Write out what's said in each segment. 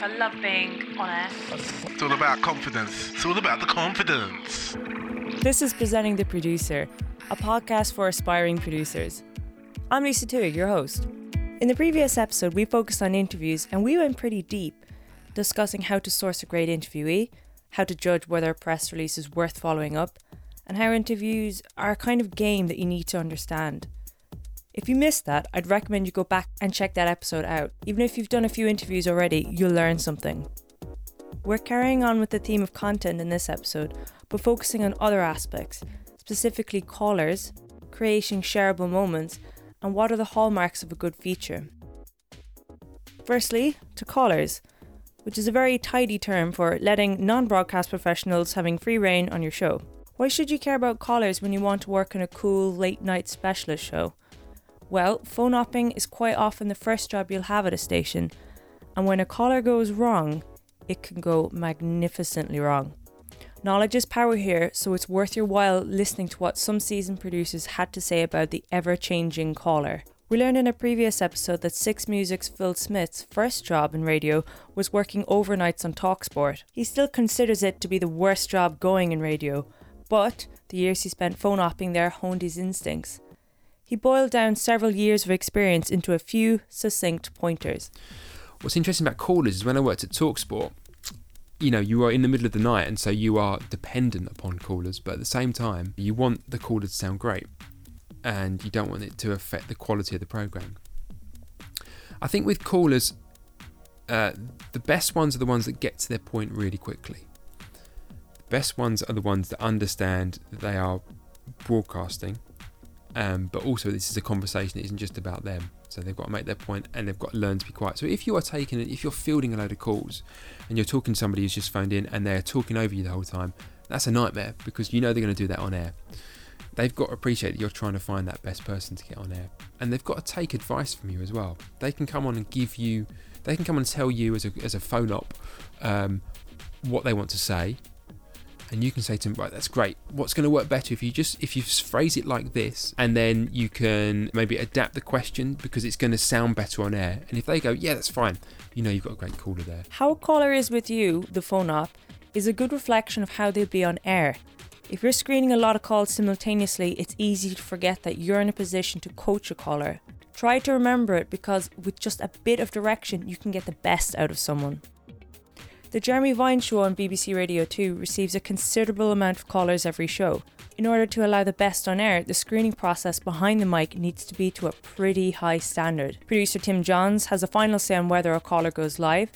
I love being on air. It's all about confidence. It's all about the confidence. This is Presenting the Producer, a podcast for aspiring producers. I'm Lisa Tui, your host. In the previous episode, we focused on interviews and we went pretty deep, discussing how to source a great interviewee, how to judge whether a press release is worth following up, and how interviews are a kind of game that you need to understand. If you missed that, I'd recommend you go back and check that episode out. Even if you've done a few interviews already, you'll learn something. We're carrying on with the theme of content in this episode, but focusing on other aspects, specifically callers, creating shareable moments, and what are the hallmarks of a good feature. Firstly, to callers, which is a very tidy term for letting non broadcast professionals having free reign on your show. Why should you care about callers when you want to work on a cool late night specialist show? Well, phone opping is quite often the first job you'll have at a station, and when a caller goes wrong, it can go magnificently wrong. Knowledge is power here, so it's worth your while listening to what some seasoned producers had to say about the ever changing caller. We learned in a previous episode that Six Music's Phil Smith's first job in radio was working overnights on Talksport. He still considers it to be the worst job going in radio, but the years he spent phone opping there honed his instincts. He boiled down several years of experience into a few succinct pointers. What's interesting about callers is when I worked at Talksport, you know, you are in the middle of the night and so you are dependent upon callers, but at the same time, you want the caller to sound great and you don't want it to affect the quality of the program. I think with callers, uh, the best ones are the ones that get to their point really quickly. Best ones are the ones that understand that they are broadcasting, um, but also this is a conversation. It isn't just about them. So they've got to make their point and they've got to learn to be quiet. So if you are taking, if you're fielding a load of calls and you're talking to somebody who's just phoned in and they're talking over you the whole time, that's a nightmare because you know they're going to do that on air. They've got to appreciate that you're trying to find that best person to get on air, and they've got to take advice from you as well. They can come on and give you, they can come and tell you as a as a phone op um, what they want to say, and you can say to them, right, that's great. What's going to work better if you just if you phrase it like this, and then you can maybe adapt the question because it's going to sound better on air. And if they go, yeah, that's fine, you know you've got a great caller there. How a caller is with you, the phone op, is a good reflection of how they'll be on air. If you're screening a lot of calls simultaneously, it's easy to forget that you're in a position to coach a caller. Try to remember it because with just a bit of direction, you can get the best out of someone. The Jeremy Vine show on BBC Radio 2 receives a considerable amount of callers every show. In order to allow the best on air, the screening process behind the mic needs to be to a pretty high standard. Producer Tim Johns has a final say on whether a caller goes live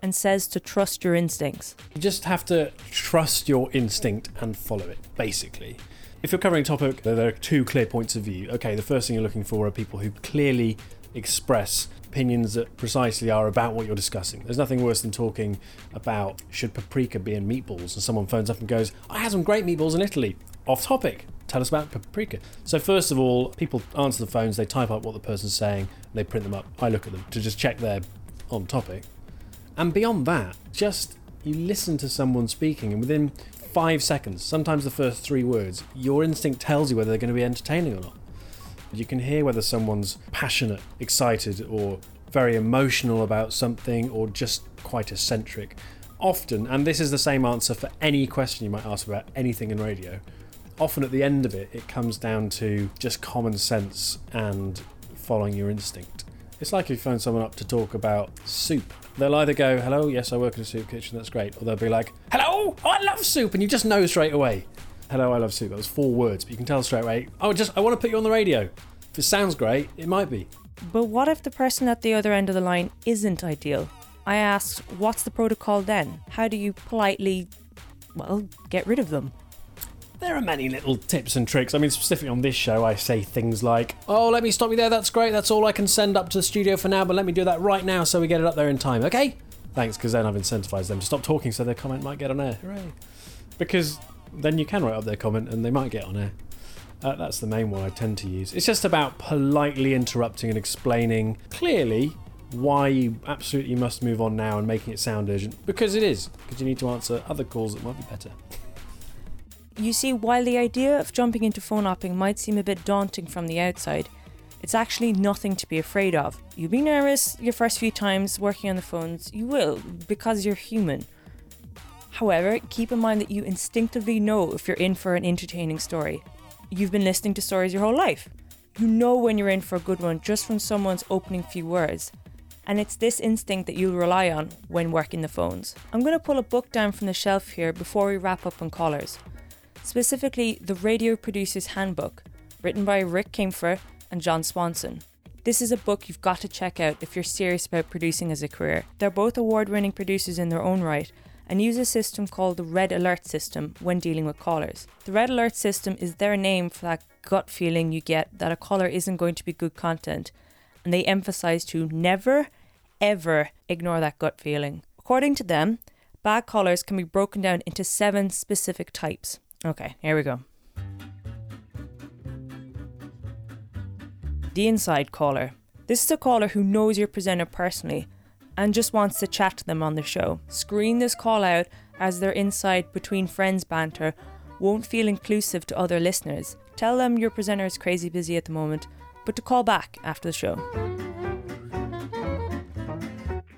and says to trust your instincts. You just have to trust your instinct and follow it, basically. If you're covering a topic, there are two clear points of view. Okay, the first thing you're looking for are people who clearly express opinions that precisely are about what you're discussing. There's nothing worse than talking about should paprika be in meatballs, and someone phones up and goes, I had some great meatballs in Italy. Off topic. Tell us about paprika. So, first of all, people answer the phones, they type up what the person's saying, they print them up. I look at them to just check they're on topic. And beyond that, just you listen to someone speaking, and within five seconds, sometimes the first three words, your instinct tells you whether they're going to be entertaining or not. You can hear whether someone's passionate, excited, or very emotional about something, or just quite eccentric. Often, and this is the same answer for any question you might ask about anything in radio, often at the end of it, it comes down to just common sense and following your instinct. It's like if you phone someone up to talk about soup. They'll either go, Hello, yes, I work in a soup kitchen, that's great. Or they'll be like, Hello, I love soup. And you just know straight away. Hello, I love soup. That was four words, but you can tell straight away, Oh, just, I want to put you on the radio. If it sounds great, it might be. But what if the person at the other end of the line isn't ideal? I asked, What's the protocol then? How do you politely, well, get rid of them? There are many little tips and tricks. I mean, specifically on this show, I say things like, Oh, let me stop you there, that's great, that's all I can send up to the studio for now, but let me do that right now so we get it up there in time, okay? Thanks, because then I've incentivized them to stop talking so their comment might get on air. Hooray. Because then you can write up their comment and they might get on air. Uh, that's the main one I tend to use. It's just about politely interrupting and explaining clearly why you absolutely must move on now and making it sound urgent. Because it is, because you need to answer other calls that might be better. You see, while the idea of jumping into phone opping might seem a bit daunting from the outside, it's actually nothing to be afraid of. You'll be nervous your first few times working on the phones, you will, because you're human. However, keep in mind that you instinctively know if you're in for an entertaining story. You've been listening to stories your whole life. You know when you're in for a good one just from someone's opening few words. And it's this instinct that you'll rely on when working the phones. I'm going to pull a book down from the shelf here before we wrap up on callers. Specifically, the Radio Producer's Handbook, written by Rick Kaempfer and John Swanson. This is a book you've got to check out if you're serious about producing as a career. They're both award winning producers in their own right and use a system called the Red Alert System when dealing with callers. The Red Alert System is their name for that gut feeling you get that a caller isn't going to be good content, and they emphasize to never, ever ignore that gut feeling. According to them, bad callers can be broken down into seven specific types. Okay, here we go. The inside caller. This is a caller who knows your presenter personally and just wants to chat to them on the show. Screen this call out as their inside between friends banter won't feel inclusive to other listeners. Tell them your presenter is crazy busy at the moment, but to call back after the show.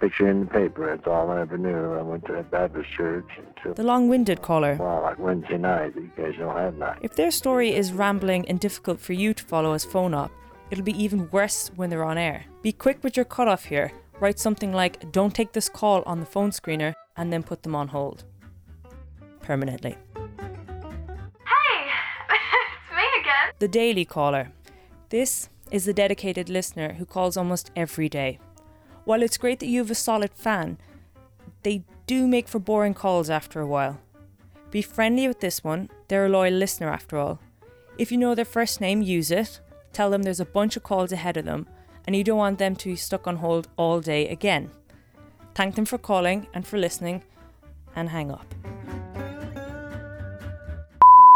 Picture in the paper, that's all I ever knew. I went to a Baptist church until, The long winded caller. well, like Wednesday night. You guys don't have night. If their story is rambling and difficult for you to follow as phone op, it'll be even worse when they're on air. Be quick with your cutoff here. Write something like, don't take this call on the phone screener, and then put them on hold. Permanently. Hey! it's me again. The Daily Caller. This is the dedicated listener who calls almost every day. While it's great that you have a solid fan, they do make for boring calls after a while. Be friendly with this one, they're a loyal listener after all. If you know their first name, use it. Tell them there's a bunch of calls ahead of them and you don't want them to be stuck on hold all day again. Thank them for calling and for listening and hang up.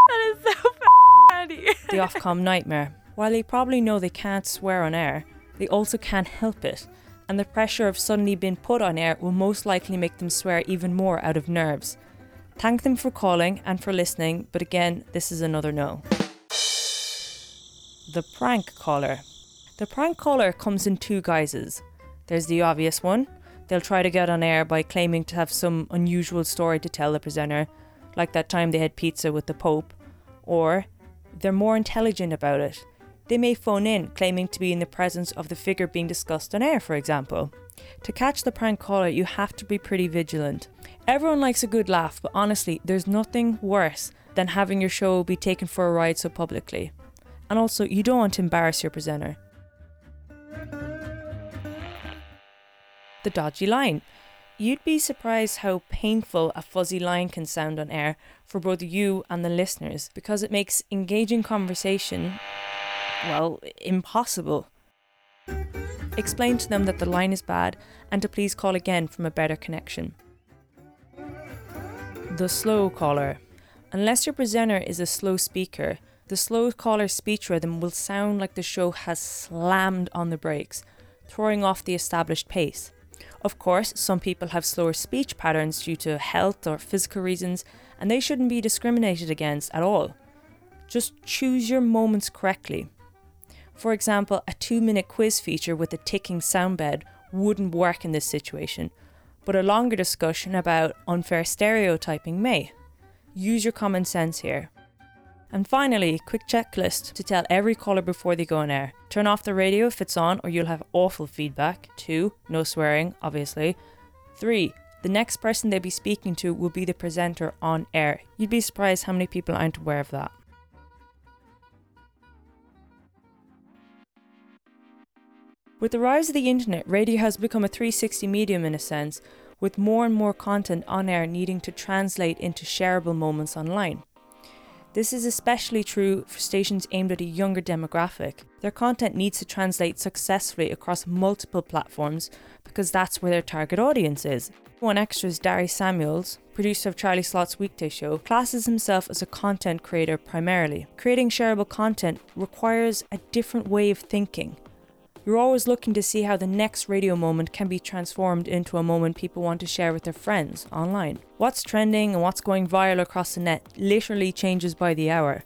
That is so funny. the Ofcom nightmare. While they probably know they can't swear on air, they also can't help it, and the pressure of suddenly being put on air will most likely make them swear even more out of nerves. Thank them for calling and for listening, but again, this is another no. The prank caller. The prank caller comes in two guises. There's the obvious one. They'll try to get on air by claiming to have some unusual story to tell the presenter, like that time they had pizza with the Pope. Or they're more intelligent about it. They may phone in, claiming to be in the presence of the figure being discussed on air, for example. To catch the prank caller, you have to be pretty vigilant. Everyone likes a good laugh, but honestly, there's nothing worse than having your show be taken for a ride so publicly. And also, you don't want to embarrass your presenter. The dodgy line. You'd be surprised how painful a fuzzy line can sound on air for both you and the listeners because it makes engaging conversation, well, impossible. Explain to them that the line is bad and to please call again from a better connection. The slow caller. Unless your presenter is a slow speaker, the slow caller's speech rhythm will sound like the show has slammed on the brakes, throwing off the established pace. Of course, some people have slower speech patterns due to health or physical reasons, and they shouldn't be discriminated against at all. Just choose your moments correctly. For example, a two minute quiz feature with a ticking sound bed wouldn't work in this situation, but a longer discussion about unfair stereotyping may. Use your common sense here. And finally, quick checklist to tell every caller before they go on air. Turn off the radio if it's on or you'll have awful feedback. 2. No swearing, obviously. 3. The next person they'll be speaking to will be the presenter on air. You'd be surprised how many people aren't aware of that. With the rise of the internet, radio has become a 360 medium in a sense, with more and more content on air needing to translate into shareable moments online. This is especially true for stations aimed at a younger demographic. Their content needs to translate successfully across multiple platforms because that's where their target audience is. One Extra's Dari Samuels, producer of Charlie Sloth's weekday show, classes himself as a content creator primarily. Creating shareable content requires a different way of thinking. You're always looking to see how the next radio moment can be transformed into a moment people want to share with their friends online. What's trending and what's going viral across the net literally changes by the hour.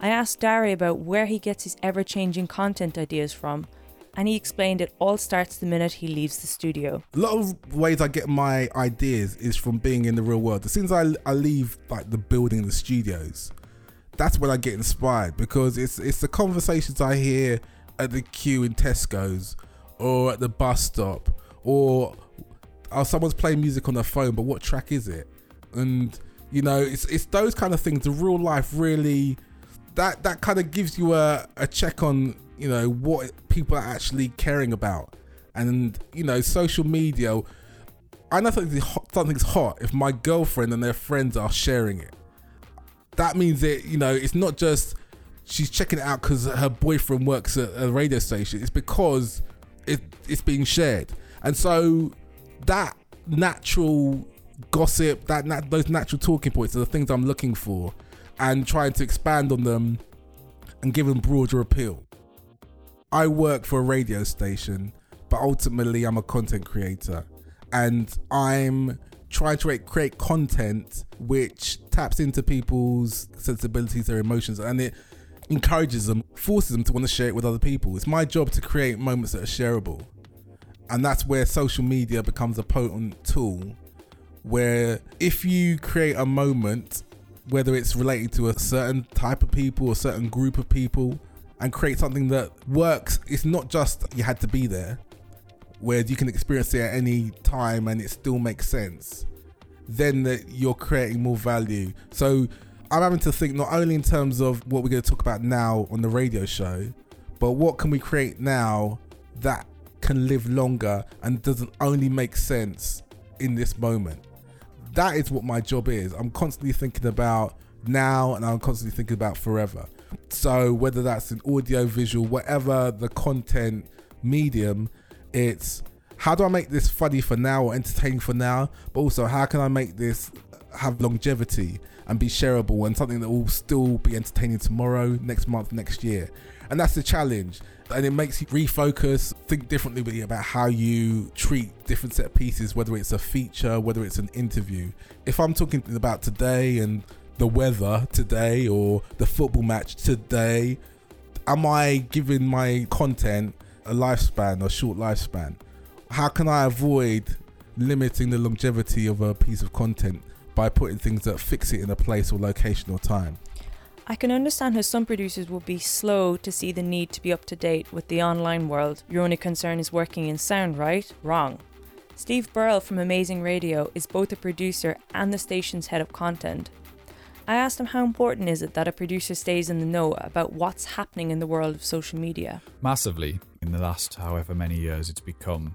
I asked Dari about where he gets his ever changing content ideas from, and he explained it all starts the minute he leaves the studio. A lot of ways I get my ideas is from being in the real world. As soon as I, I leave like the building, the studios, that's when I get inspired because it's it's the conversations I hear at the queue in Tesco's or at the bus stop or oh, someone's playing music on their phone, but what track is it? And you know, it's it's those kind of things. The real life really that that kind of gives you a, a check on you know what people are actually caring about, and you know, social media. I know something's hot, something's hot if my girlfriend and their friends are sharing it. That means it. you know it's not just she's checking it out because her boyfriend works at a radio station. It's because it, it's being shared, and so that natural gossip, that those natural talking points are the things I'm looking for, and trying to expand on them and give them broader appeal. I work for a radio station, but ultimately I'm a content creator, and I'm trying to create content which taps into people's sensibilities, their emotions, and it encourages them, forces them to want to share it with other people. It's my job to create moments that are shareable. And that's where social media becomes a potent tool where if you create a moment, whether it's related to a certain type of people or certain group of people, and create something that works, it's not just you had to be there, where you can experience it at any time and it still makes sense, then that you're creating more value. So I'm having to think not only in terms of what we're going to talk about now on the radio show, but what can we create now that can live longer and doesn't only make sense in this moment. That is what my job is. I'm constantly thinking about now and I'm constantly thinking about forever. So whether that's an audio, visual, whatever the content medium, it's how do I make this funny for now or entertaining for now, but also how can I make this have longevity and be shareable and something that will still be entertaining tomorrow, next month, next year. And that's the challenge. And it makes you refocus, think differently really about how you treat different set of pieces, whether it's a feature, whether it's an interview. If I'm talking about today and the weather today or the football match today, am I giving my content a lifespan or short lifespan? How can I avoid limiting the longevity of a piece of content by putting things that fix it in a place or location or time. I can understand how some producers will be slow to see the need to be up to date with the online world. Your only concern is working in sound, right? Wrong. Steve Burrell from Amazing Radio is both a producer and the station's head of content. I asked him how important is it that a producer stays in the know about what's happening in the world of social media. Massively. In the last however many years, it's become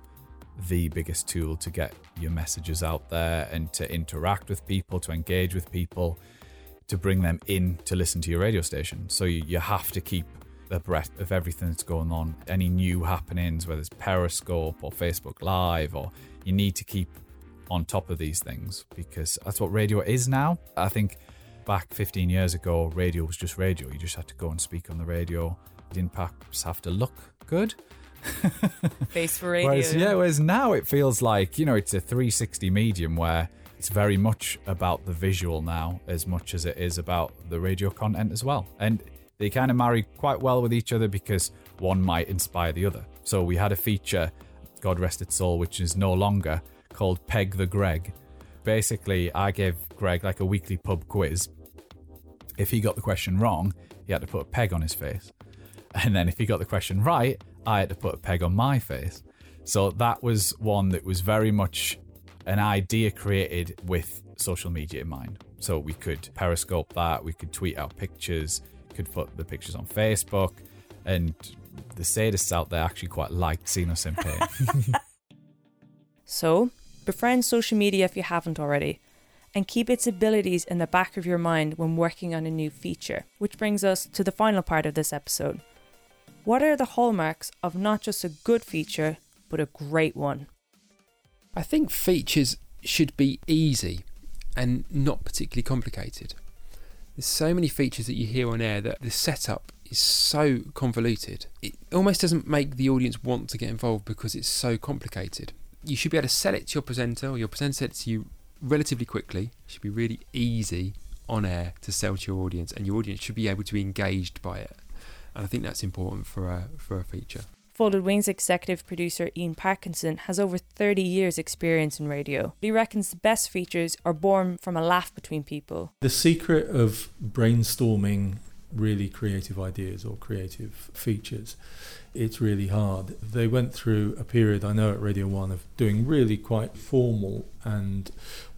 the biggest tool to get your messages out there and to interact with people, to engage with people, to bring them in to listen to your radio station. So you, you have to keep abreast of everything that's going on, any new happenings, whether it's Periscope or Facebook Live, or you need to keep on top of these things because that's what radio is now. I think back 15 years ago, radio was just radio. You just had to go and speak on the radio. You didn't perhaps have to look good. Face for radio. Whereas, yeah, whereas now it feels like, you know, it's a 360 medium where it's very much about the visual now as much as it is about the radio content as well. And they kind of marry quite well with each other because one might inspire the other. So we had a feature, God rest its soul, which is no longer called Peg the Greg. Basically, I gave Greg like a weekly pub quiz. If he got the question wrong, he had to put a peg on his face. And then if he got the question right, I had to put a peg on my face. So that was one that was very much an idea created with social media in mind. So we could periscope that, we could tweet out pictures, could put the pictures on Facebook, and the sadists out there actually quite liked seeing us in pain. so, befriend social media if you haven't already, and keep its abilities in the back of your mind when working on a new feature. Which brings us to the final part of this episode what are the hallmarks of not just a good feature, but a great one? I think features should be easy and not particularly complicated. There's so many features that you hear on air that the setup is so convoluted. It almost doesn't make the audience want to get involved because it's so complicated. You should be able to sell it to your presenter, or your presenter sell it to you relatively quickly. It should be really easy on air to sell to your audience, and your audience should be able to be engaged by it. And I think that's important for a for a feature. Folded Wings executive producer Ian Parkinson has over 30 years' experience in radio. He reckons the best features are born from a laugh between people. The secret of brainstorming really creative ideas or creative features, it's really hard. They went through a period, I know, at Radio 1 of doing really quite formal and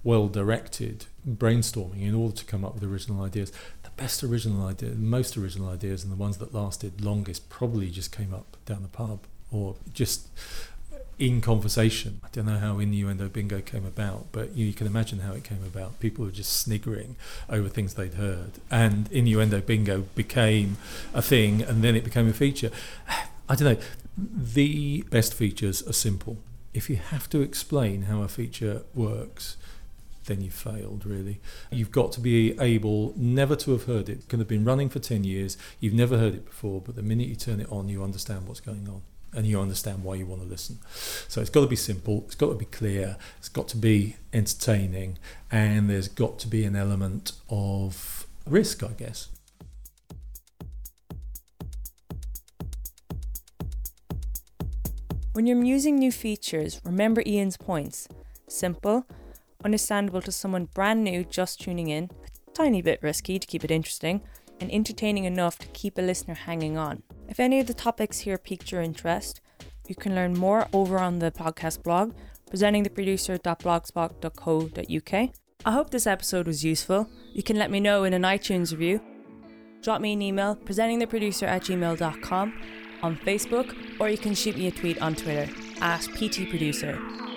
well directed brainstorming in order to come up with original ideas best original idea, most original ideas, and the ones that lasted longest probably just came up down the pub or just in conversation. I don't know how innuendo bingo came about, but you, you, can imagine how it came about. People were just sniggering over things they'd heard, and innuendo bingo became a thing, and then it became a feature. I don't know. The best features are simple. If you have to explain how a feature works, then you've failed, really. You've got to be able never to have heard it. it can have been running for 10 years, you've never heard it before, but the minute you turn it on, you understand what's going on and you understand why you want to listen. So it's got to be simple, it's got to be clear, it's got to be entertaining, and there's got to be an element of risk, I guess. When you're using new features, remember Ian's points. Simple, understandable to someone brand new just tuning in, a tiny bit risky to keep it interesting, and entertaining enough to keep a listener hanging on. If any of the topics here piqued your interest, you can learn more over on the podcast blog, presentingtheproducer.blogspot.co.uk. I hope this episode was useful. You can let me know in an iTunes review. Drop me an email, presentingtheproducer at gmail.com on Facebook, or you can shoot me a tweet on Twitter at PTProducer.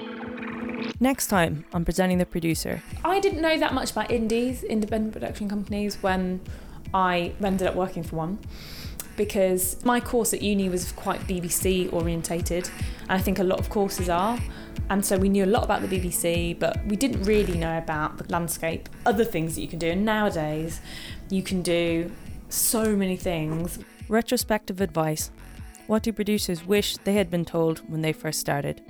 Next time on Presenting the Producer. I didn't know that much about indies, independent production companies, when I ended up working for one because my course at uni was quite BBC orientated, and I think a lot of courses are. And so we knew a lot about the BBC, but we didn't really know about the landscape, other things that you can do. And nowadays, you can do so many things. Retrospective advice. What do producers wish they had been told when they first started?